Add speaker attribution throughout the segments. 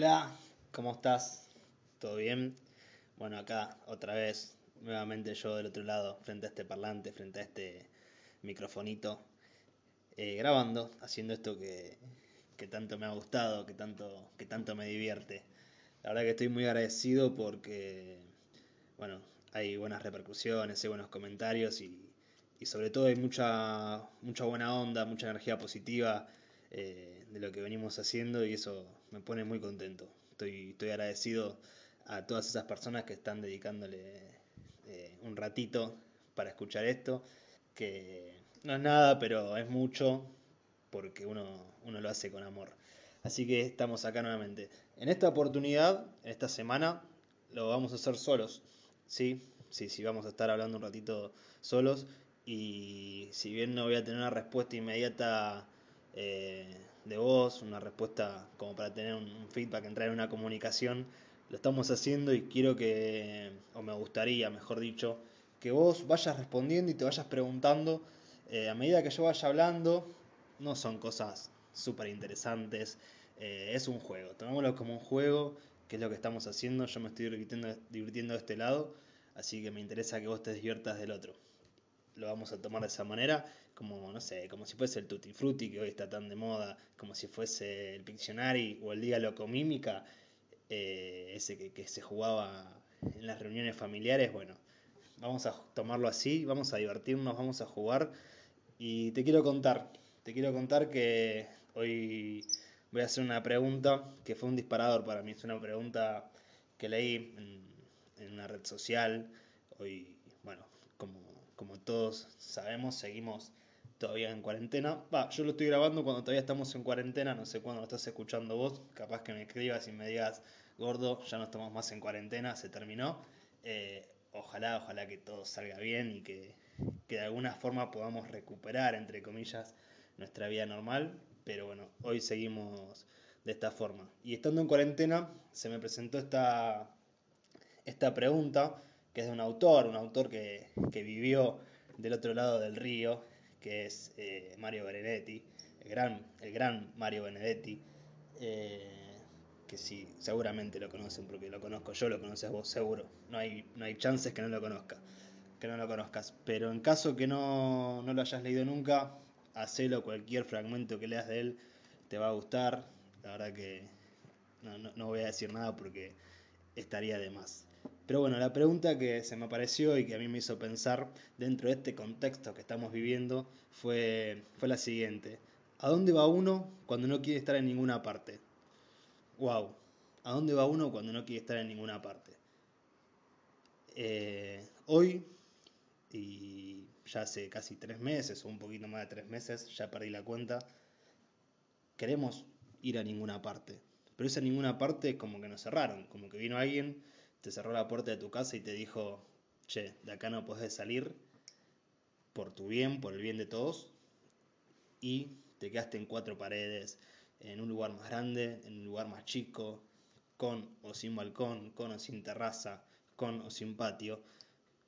Speaker 1: Hola, ¿cómo estás? ¿Todo bien? Bueno, acá otra vez, nuevamente yo del otro lado, frente a este parlante, frente a este microfonito, eh, grabando, haciendo esto que, que tanto me ha gustado, que tanto, que tanto me divierte. La verdad que estoy muy agradecido porque, bueno, hay buenas repercusiones, hay buenos comentarios y, sobre todo hay mucha, mucha buena onda, mucha energía positiva eh, de lo que venimos haciendo y eso me pone muy contento. Estoy, estoy agradecido a todas esas personas que están dedicándole eh, un ratito para escuchar esto, que no es nada, pero es mucho porque uno, uno lo hace con amor. Así que estamos acá nuevamente. En esta oportunidad, en esta semana, lo vamos a hacer solos. Sí, sí, sí, vamos a estar hablando un ratito solos. Y si bien no voy a tener una respuesta inmediata eh, de voz, una respuesta como para tener un, feedback, entrar en una comunicación, lo estamos haciendo y quiero que, o me gustaría, mejor dicho, que vos vayas respondiendo y te vayas preguntando eh, a medida que yo vaya hablando. No son cosas súper interesantes, eh, es un juego, tomémoslo como un juego, que es lo que estamos haciendo, yo me estoy divirtiendo, divirtiendo de este lado, así que me interesa que vos te diviertas del otro lo vamos a tomar de esa manera, como, no sé, como si fuese el Tutti Frutti, que hoy está tan de moda, como si fuese el Pictionary o el Día Locomímica, eh, ese que, que se jugaba en las reuniones familiares, bueno, vamos a tomarlo así, vamos a divertirnos, vamos a jugar. Y te quiero contar, te quiero contar que hoy voy a hacer una pregunta que fue un disparador para mí, es una pregunta que leí en, en una red social, hoy, bueno, como como todos sabemos, seguimos todavía en cuarentena. Va, yo lo estoy grabando cuando todavía estamos en cuarentena, no sé cuándo lo estás escuchando vos, capaz que me escribas y me digas, gordo, ya no estamos más en cuarentena, se terminó. Eh, ojalá, ojalá que todo salga bien y que, que de alguna forma podamos recuperar, entre comillas, nuestra vida normal, pero bueno, hoy seguimos de esta forma. Y estando en cuarentena, se me presentó esta, esta pregunta que es de un autor, un autor que, que vivió del otro lado del río, que es eh, Mario Benedetti, el gran, el gran Mario Benedetti, eh, que sí, seguramente lo conocen porque lo conozco yo, lo conoces vos seguro, no hay, no hay chances que no lo conozca, que no lo conozcas, pero en caso que no, no lo hayas leído nunca, hacelo, cualquier fragmento que leas de él te va a gustar, la verdad que no, no, no voy a decir nada porque estaría de más. Pero bueno, la pregunta que se me apareció y que a mí me hizo pensar dentro de este contexto que estamos viviendo fue, fue la siguiente. ¿A dónde va uno cuando no quiere estar en ninguna parte? Wow. ¿A dónde va uno cuando no quiere estar en ninguna parte? Eh, hoy, y ya hace casi tres meses o un poquito más de tres meses, ya perdí la cuenta, queremos ir a ninguna parte. Pero esa ninguna parte como que nos cerraron, como que vino alguien te cerró la puerta de tu casa y te dijo, che, de acá no podés salir por tu bien, por el bien de todos, y te quedaste en cuatro paredes, en un lugar más grande, en un lugar más chico, con o sin balcón, con o sin terraza, con o sin patio.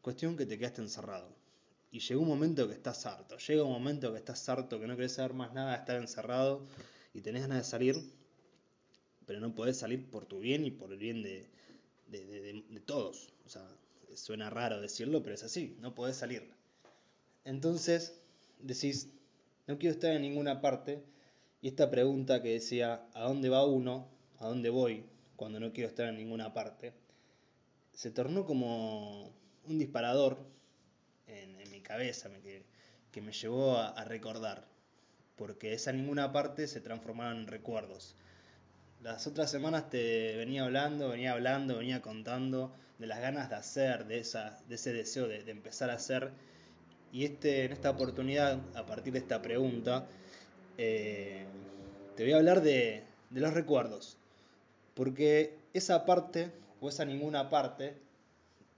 Speaker 1: Cuestión que te quedaste encerrado. Y llegó un momento que estás harto, llega un momento que estás harto, que no querés saber más nada, estar encerrado y tenés ganas de salir, pero no podés salir por tu bien y por el bien de, de, todos. O sea, suena raro decirlo, pero es así, no podés salir. Entonces decís, no quiero estar en ninguna parte. Y esta pregunta que decía, ¿a dónde va uno? ¿A dónde voy cuando no quiero estar en ninguna parte? Se tornó como un disparador en, mi cabeza que, que me llevó a, a recordar. Porque esa ninguna parte se transformaron en recuerdos las otras semanas te venía hablando, venía hablando, venía contando de las ganas de hacer, de, ese deseo de, empezar a hacer. Y este, en esta oportunidad, a partir de esta pregunta, eh, te voy a hablar de, de los recuerdos. Porque esa parte, o esa ninguna parte,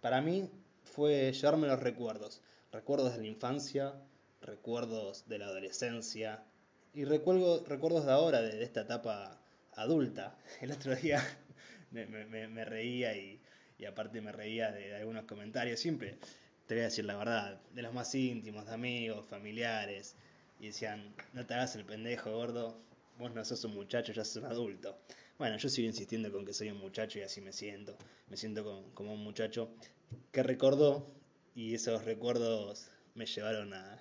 Speaker 1: para mí fue llevarme los recuerdos. Recuerdos de la infancia, recuerdos de la adolescencia y recuerdo, recuerdos de ahora, de esta etapa adulta. El otro día me, reía y, aparte me reía de, algunos comentarios, siempre, te voy a decir la verdad, de los más íntimos, de amigos, familiares, y decían, no te hagas el pendejo gordo, vos no sos un muchacho, ya sos un adulto. Bueno, yo sigo insistiendo con que soy un muchacho y así me siento. Me siento como, un muchacho que recordó y esos recuerdos me llevaron a,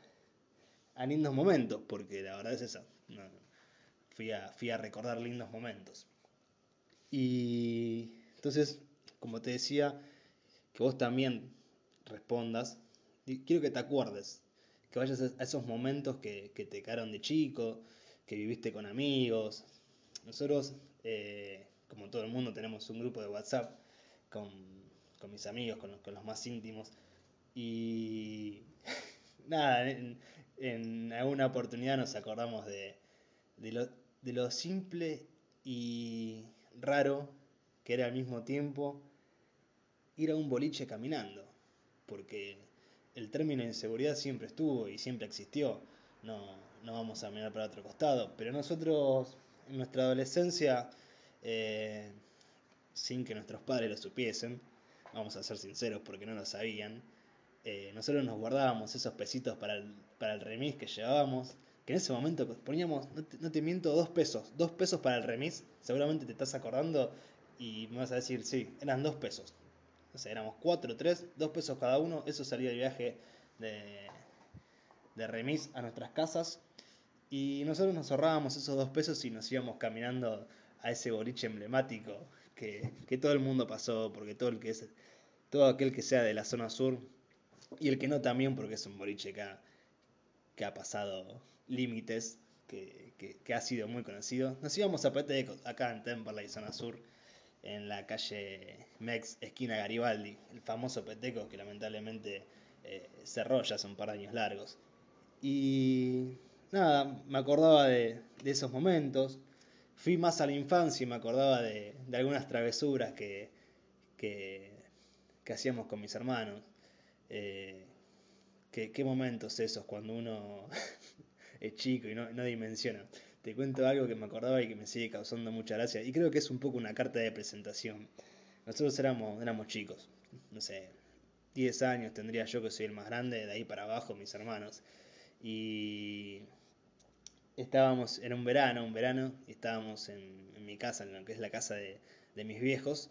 Speaker 1: a lindos momentos, porque la verdad es esa. Fui, a, fui a recordar lindos momentos. Y entonces, como te decía, que vos también respondas. Quiero que te acuerdes, que vayas a esos momentos que, que te quedaron de chico, que viviste con amigos. Nosotros, eh, como todo el mundo, tenemos un grupo de WhatsApp con, mis amigos, con los, más íntimos. Y nada, en, alguna oportunidad nos acordamos de, lo, de lo simple y raro que era al mismo tiempo ir a un boliche caminando, porque el término inseguridad siempre estuvo y siempre existió, no, no vamos a mirar para otro costado, pero nosotros en nuestra adolescencia, eh, sin que nuestros padres lo supiesen, vamos a ser sinceros porque no lo sabían, eh, nosotros nos guardábamos esos pesitos para el, para el remis que llevábamos, que en ese momento poníamos, no te, miento, dos pesos, dos pesos para el remis, seguramente te estás acordando y me vas a decir, sí, eran dos pesos. O sea, éramos cuatro, tres, dos pesos cada uno, eso salía el viaje de, de remis a nuestras casas. Y nosotros nos ahorrábamos esos dos pesos y nos íbamos caminando a ese boliche emblemático que, que todo el mundo pasó, porque todo el que es, todo aquel que sea de la zona sur, y el que no también, porque es un boliche que que ha pasado límites, que, ha sido muy conocido. Nos íbamos a Peteco, acá en Temperley, zona sur, en la calle Mex, esquina Garibaldi, el famoso Peteco que lamentablemente eh, cerró ya hace un par de años largos. Y nada, me acordaba de, esos momentos. Fui más a la infancia y me acordaba de, algunas travesuras que, que, hacíamos con mis hermanos. Eh, ¿qué, momentos esos cuando uno es chico y no, no dimensiona te cuento algo que me acordaba y que me sigue causando mucha gracia. Y creo que es un poco una carta de presentación. Nosotros éramos, éramos chicos, no sé, 10 años tendría yo que soy el más grande, de ahí para abajo mis hermanos. Y estábamos, era un verano, un verano, estábamos en, mi casa, en lo que es la casa de, mis viejos,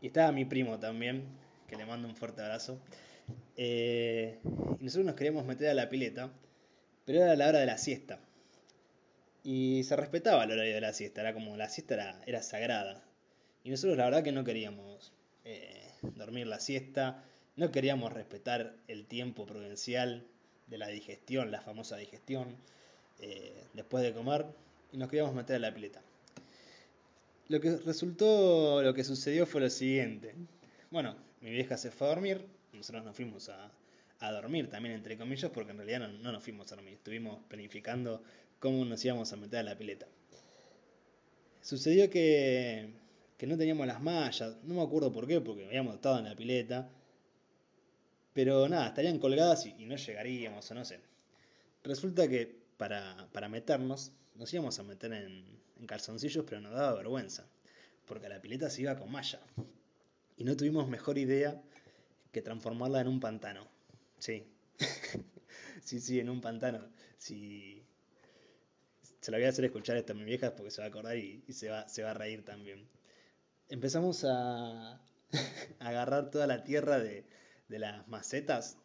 Speaker 1: y estaba mi primo también, que le mando un fuerte abrazo. Eh, y nosotros nos queríamos meter a la pileta, pero era la hora de la siesta. Y se respetaba el horario de la siesta, era como la siesta era, sagrada. Y nosotros la verdad que no queríamos eh, dormir la siesta, no queríamos respetar el tiempo prudencial de la digestión, la famosa digestión, eh, después de comer, y nos queríamos meter a la pileta. Lo que resultó, lo que sucedió fue lo siguiente. Bueno, mi vieja se fue a dormir, nosotros nos fuimos a, dormir también, entre comillas, porque en realidad no, no, nos fuimos a dormir, estuvimos planificando cómo nos íbamos a meter a la pileta. Sucedió que, que no teníamos las mallas, no me acuerdo por qué, porque habíamos estado en la pileta, pero nada, estarían colgadas y, no llegaríamos, o no sé. Resulta que para, para meternos, nos íbamos a meter en, en calzoncillos, pero nos daba vergüenza, porque la pileta se iba con malla. Y no tuvimos mejor idea que transformarla en un pantano. Sí. sí, sí, en un pantano. Si, se lo voy a hacer escuchar esto a mi vieja porque se va a acordar y, se, va, a reír también. Empezamos a, agarrar toda la tierra de, las macetas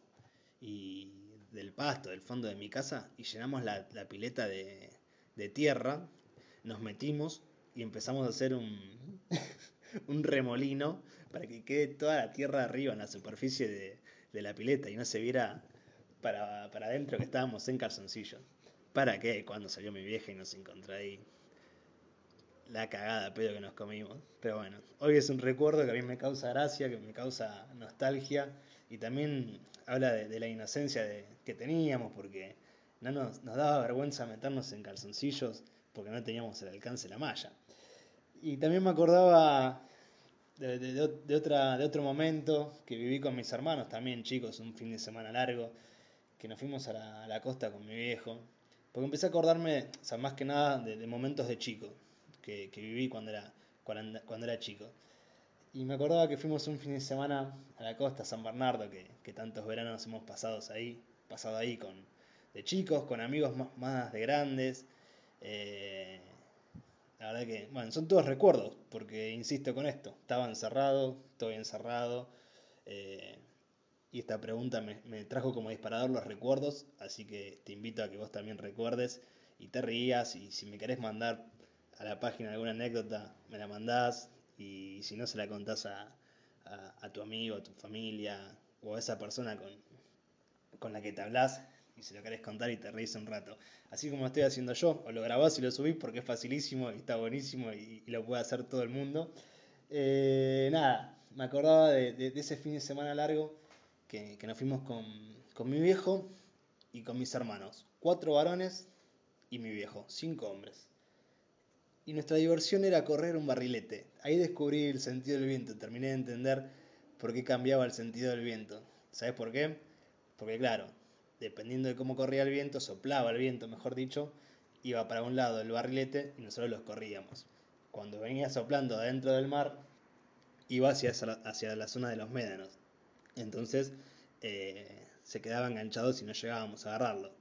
Speaker 1: y del pasto, del fondo de mi casa, y llenamos la, pileta de, tierra, nos metimos y empezamos a hacer un remolino para que quede toda la tierra arriba en la superficie de, la pileta y no se viera para, para adentro que estábamos en calzoncillos. ¿Para qué? Cuando salió mi vieja y nos encontró ahí. La cagada pedo que nos comimos. Pero bueno, hoy es un recuerdo que a mí me causa gracia, que me causa nostalgia y también habla de, la inocencia de, que teníamos porque no nos, nos, daba vergüenza meternos en calzoncillos porque no teníamos el alcance de la malla. Y también me acordaba de, de, otra, de otro momento que viví con mis hermanos, también chicos, un fin de semana largo, que nos fuimos a la, costa con mi viejo porque empecé a acordarme, o más que nada de, momentos de chico, que, viví cuando era, cuando, era chico. Y me acordaba que fuimos un fin de semana a la costa, San Bernardo, que, tantos veranos hemos pasado ahí, pasado ahí con, de chicos, con amigos más, de grandes. Eh, La verdad que, bueno, son todos recuerdos, porque insisto con esto, estaba encerrado, estoy encerrado, eh, y esta pregunta me, trajo como disparador los recuerdos, así que te invito a que vos también recuerdes y te rías, y si me querés mandar a la página alguna anécdota, me la mandás, y si no se la contás a, a, tu amigo, a tu familia, o a esa persona con, con la que te hablas, y si lo querés contar y te reís un rato. Así como estoy haciendo yo, o lo grabás y lo subís porque es facilísimo y está buenísimo y, lo puede hacer todo el mundo. Eh, nada, me acordaba de, ese fin de semana largo que, nos fuimos con, con, mi viejo y con mis hermanos. Cuatro varones y mi viejo, cinco hombres. Y nuestra diversión era correr un barrilete. Ahí descubrí el sentido del viento, terminé de entender por qué cambiaba el sentido del viento. ¿Sabes por qué? Porque claro, dependiendo de cómo corría el viento, soplaba el viento, mejor dicho, iba para un lado el barrilete y nosotros los corríamos. Cuando venía soplando adentro del mar, iba hacia, hacia la zona de los médanos. Entonces eh, se quedaba enganchado si no llegábamos a agarrarlo.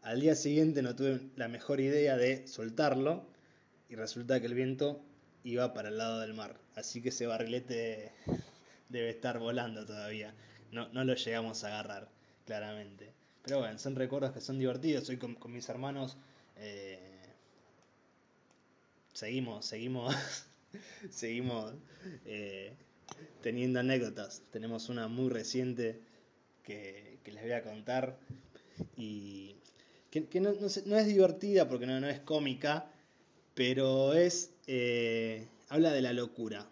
Speaker 1: Al día siguiente no tuve la mejor idea de soltarlo y resulta que el viento iba para el lado del mar. Así que ese barrilete debe estar volando todavía. No, no lo llegamos a agarrar, claramente. Pero bueno, son recuerdos que son divertidos. Hoy con, mis hermanos eh, seguimos, seguimos, seguimos eh, teniendo anécdotas. Tenemos una muy reciente que, les voy a contar y que, no, es divertida porque no, no es cómica, pero es eh, habla de la locura.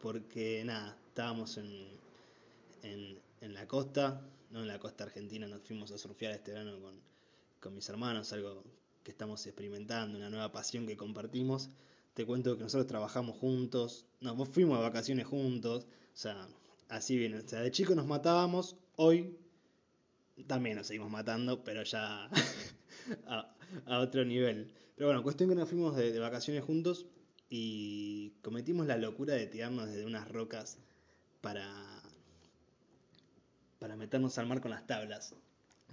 Speaker 1: Porque nada, estábamos en, en, en la costa no en la costa argentina, nos fuimos a surfear este verano con, mis hermanos, algo que estamos experimentando, una nueva pasión que compartimos. Te cuento que nosotros trabajamos juntos, nos fuimos de vacaciones juntos, o sea, así viene. O sea, de chicos nos matábamos, hoy también nos seguimos matando, pero ya a, otro nivel. Pero bueno, cuestión que nos fuimos de, de, vacaciones juntos y cometimos la locura de tirarnos desde unas rocas para para meternos al mar con las tablas.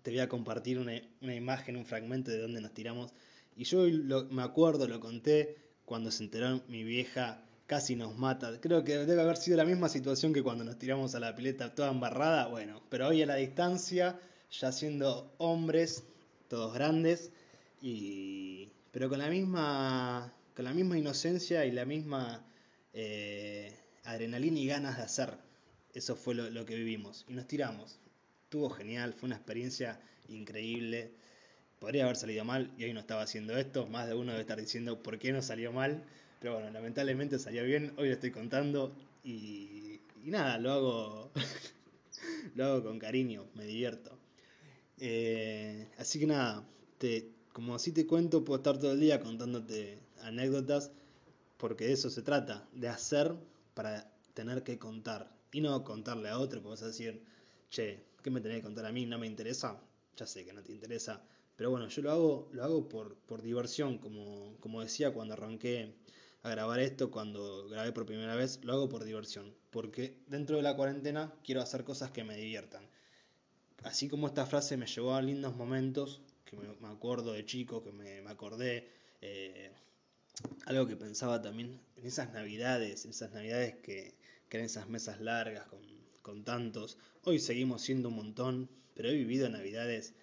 Speaker 1: Te voy a compartir una, imagen, un fragmento de donde nos tiramos. Y yo me acuerdo, lo conté, cuando se enteró mi vieja, casi nos mata. Creo que debe haber sido la misma situación que cuando nos tiramos a la pileta toda embarrada. Bueno, pero hoy a la distancia, ya siendo hombres, todos grandes, y pero con la misma, con la misma inocencia y la misma eh, adrenalina y ganas de hacer eso fue lo, que vivimos. Y nos tiramos. Estuvo genial, fue una experiencia increíble. Podría haber salido mal y hoy no estaba haciendo esto. Más de uno debe estar diciendo por qué no salió mal. Pero bueno, lamentablemente salió bien. Hoy lo estoy contando y, nada, lo hago, lo hago con cariño, me divierto. Eh, así que nada, te, como así te cuento, puedo estar todo el día contándote anécdotas porque de eso se trata, de hacer para tener que contar y no contarle a otro, porque vas a decir, che, ¿qué me tenés que contar a mí? No me interesa. Ya sé que no te interesa. Pero bueno, yo lo hago, lo hago por, por diversión, como, como decía cuando arranqué a grabar esto, cuando grabé por primera vez, lo hago por diversión. Porque dentro de la cuarentena quiero hacer cosas que me diviertan. Así como esta frase me llevó a lindos momentos, que me, acuerdo de chico, que me, acordé, eh, algo que pensaba también en esas navidades, esas navidades que, que en esas mesas largas con, tantos. Hoy seguimos siendo un montón, pero he vivido navidades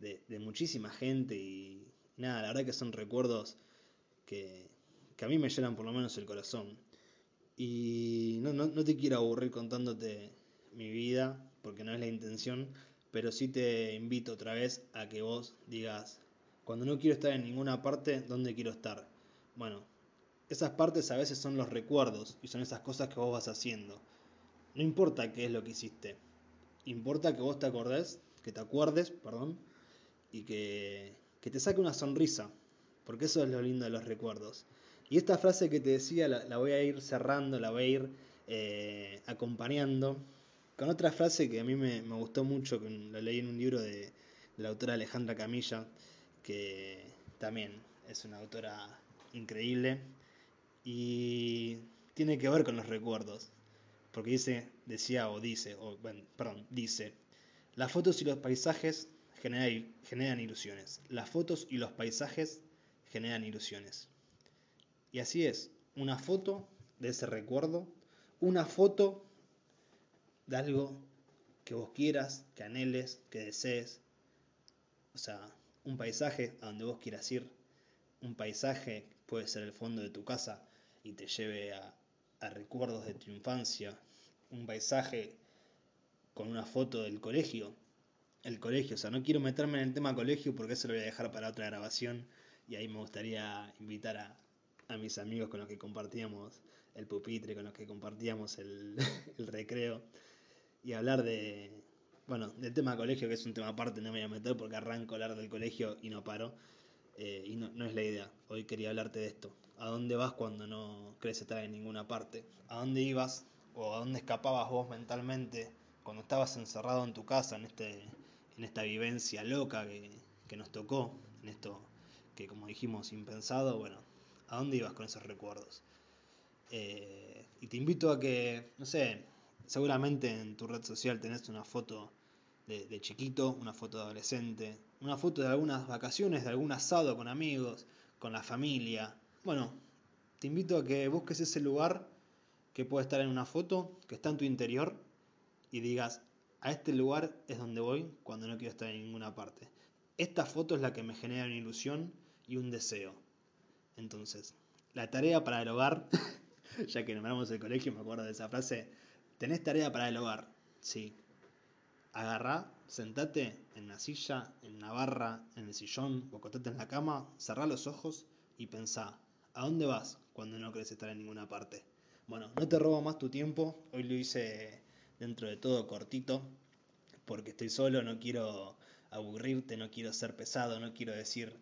Speaker 1: de, muchísima gente y nada, la verdad que son recuerdos que, a mí me llenan por lo menos el corazón. Y no, no, no te quiero aburrir contándote mi vida, porque no es la intención, pero sí te invito otra vez a que vos digas, cuando no quiero estar en ninguna parte, ¿dónde quiero estar? Bueno, esas partes a veces son los recuerdos y son esas cosas que vos vas haciendo. No importa qué es lo que hiciste, importa que vos te acordes, que te acuerdes, perdón, y que, te saque una sonrisa, porque eso es lo lindo de los recuerdos. Y esta frase que te decía la, voy a ir cerrando, la voy a ir eh, acompañando con otra frase que a mí me, gustó mucho, que la leí en un libro de la autora Alejandra Camilla, que también es una autora increíble y tiene que ver con los recuerdos. Porque dice, decía o dice, o bueno, perdón, dice, las fotos y los paisajes generan, generan ilusiones. Las fotos y los paisajes generan ilusiones. Y así es, una foto de ese recuerdo, una foto de algo que vos quieras, que anheles, que desees. O sea, un paisaje a donde vos quieras ir. Un paisaje puede ser el fondo de tu casa y te lleve a, a recuerdos de tu infancia. Un paisaje con una foto del colegio. El colegio, o sea, no quiero meterme en el tema colegio porque eso lo voy a dejar para otra grabación y ahí me gustaría invitar a, a mis amigos con los que compartíamos el pupitre, con los que compartíamos el, el recreo y hablar de, bueno, del tema colegio, que es un tema aparte, no me voy a meter porque arranco a hablar del colegio y no paro. Eh, y no, no, es la idea. Hoy quería hablarte de esto. ¿A dónde vas cuando no crees estar en ninguna parte? ¿A dónde ibas o a dónde escapabas vos mentalmente cuando estabas encerrado en tu casa, en, este, en esta vivencia loca que, que nos tocó, en esto que como dijimos impensado? Bueno, ¿a dónde ibas con esos recuerdos? Eh, y te invito a que, no sé, seguramente en tu red social tenés una foto de, de, chiquito, una foto de adolescente, una foto de algunas vacaciones, de algún asado con amigos, con la familia. Bueno, te invito a que busques ese lugar que puede estar en una foto, que está en tu interior, y digas, a este lugar es donde voy cuando no quiero estar en ninguna parte. Esta foto es la que me genera una ilusión y un deseo. Entonces, la tarea para el hogar, ya que nombramos el colegio, me acuerdo de esa frase, tenés tarea para el hogar, sí, agarrá, sentate en una silla, en una barra, en el sillón o acostate en la cama, cerrá los ojos y pensá, ¿a dónde vas cuando no querés estar en ninguna parte? Bueno, no te robo más tu tiempo, hoy lo hice dentro de todo cortito, porque estoy solo, no quiero aburrirte, no quiero ser pesado, no quiero decir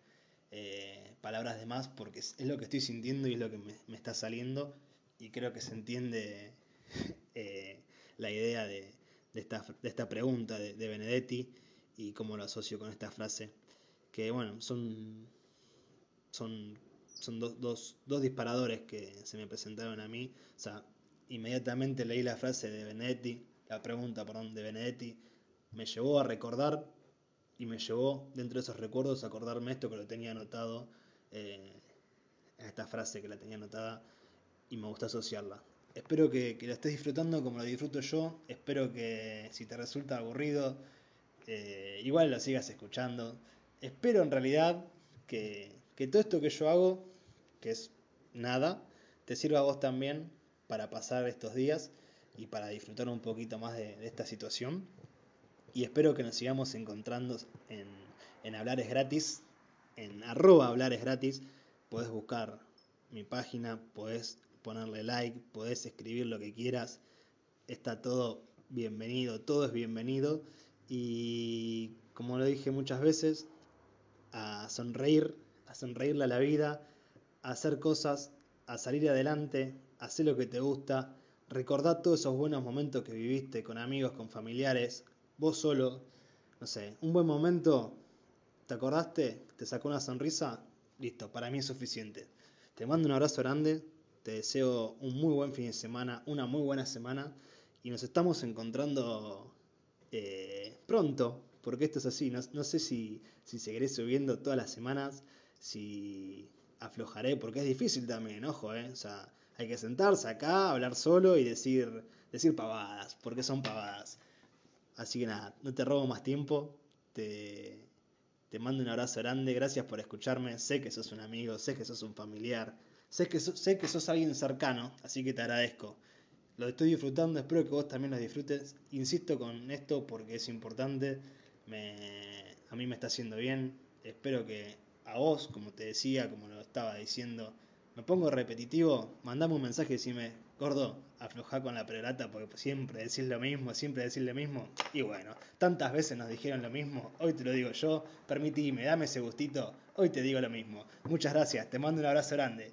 Speaker 1: eh, palabras de más, porque es, lo que estoy sintiendo y es lo que me, está saliendo, y creo que se entiende eh, la idea de, de esta, de esta pregunta de, de, Benedetti y cómo lo asocio con esta frase, que bueno, son, son, son do, dos, dos disparadores que se me presentaron a mí, o sea, inmediatamente leí la frase de Benedetti, la pregunta, perdón, de Benedetti, me llevó a recordar y me llevó dentro de esos recuerdos a acordarme esto que lo tenía anotado, eh, esta frase que la tenía anotada y me gusta asociarla. Espero que, que, lo estés disfrutando como lo disfruto yo. Espero que si te resulta aburrido, eh, igual lo sigas escuchando. Espero en realidad que, que, todo esto que yo hago, que es nada, te sirva a vos también para pasar estos días y para disfrutar un poquito más de, esta situación. Y espero que nos sigamos encontrando en, en Hablares Gratis, en arroba Hablares Gratis. Podés buscar mi página, podés ponerle like, podés escribir lo que quieras, está todo bienvenido, todo es bienvenido y como lo dije muchas veces, a sonreír, a sonreírle a la vida, hacer cosas, a salir adelante, a hacer lo que te gusta, recordar todos esos buenos momentos que viviste con amigos, con familiares, vos solo, no sé, un buen momento, ¿te acordaste? ¿Te sacó una sonrisa? Listo, para mí es suficiente. Te mando un abrazo grande, te deseo un muy buen fin de semana, una muy buena semana y nos estamos encontrando eh, pronto, porque esto es así, no, no sé si, si, seguiré subiendo todas las semanas, si aflojaré, porque es difícil también, ojo, eh, o sea, hay que sentarse acá, hablar solo y decir, decir pavadas, porque son pavadas. Así que nada, no te robo más tiempo, te, te mando un abrazo grande, gracias por escucharme, sé que sos un amigo, sé que sos un familiar, Sé que, sé que sos alguien cercano, así que te agradezco. Lo estoy disfrutando, espero que vos también lo disfrutes. Insisto con esto porque es importante, me, a mí me está haciendo bien. Espero que a vos, como te decía, como lo estaba diciendo, me pongo repetitivo, mandame un mensaje y decime, gordo, afloja con la perorata porque siempre decís lo mismo, siempre decís lo mismo. Y bueno, tantas veces nos dijeron lo mismo, hoy te lo digo yo, permitime, dame ese gustito, hoy te digo lo mismo. Muchas gracias, te mando un abrazo grande.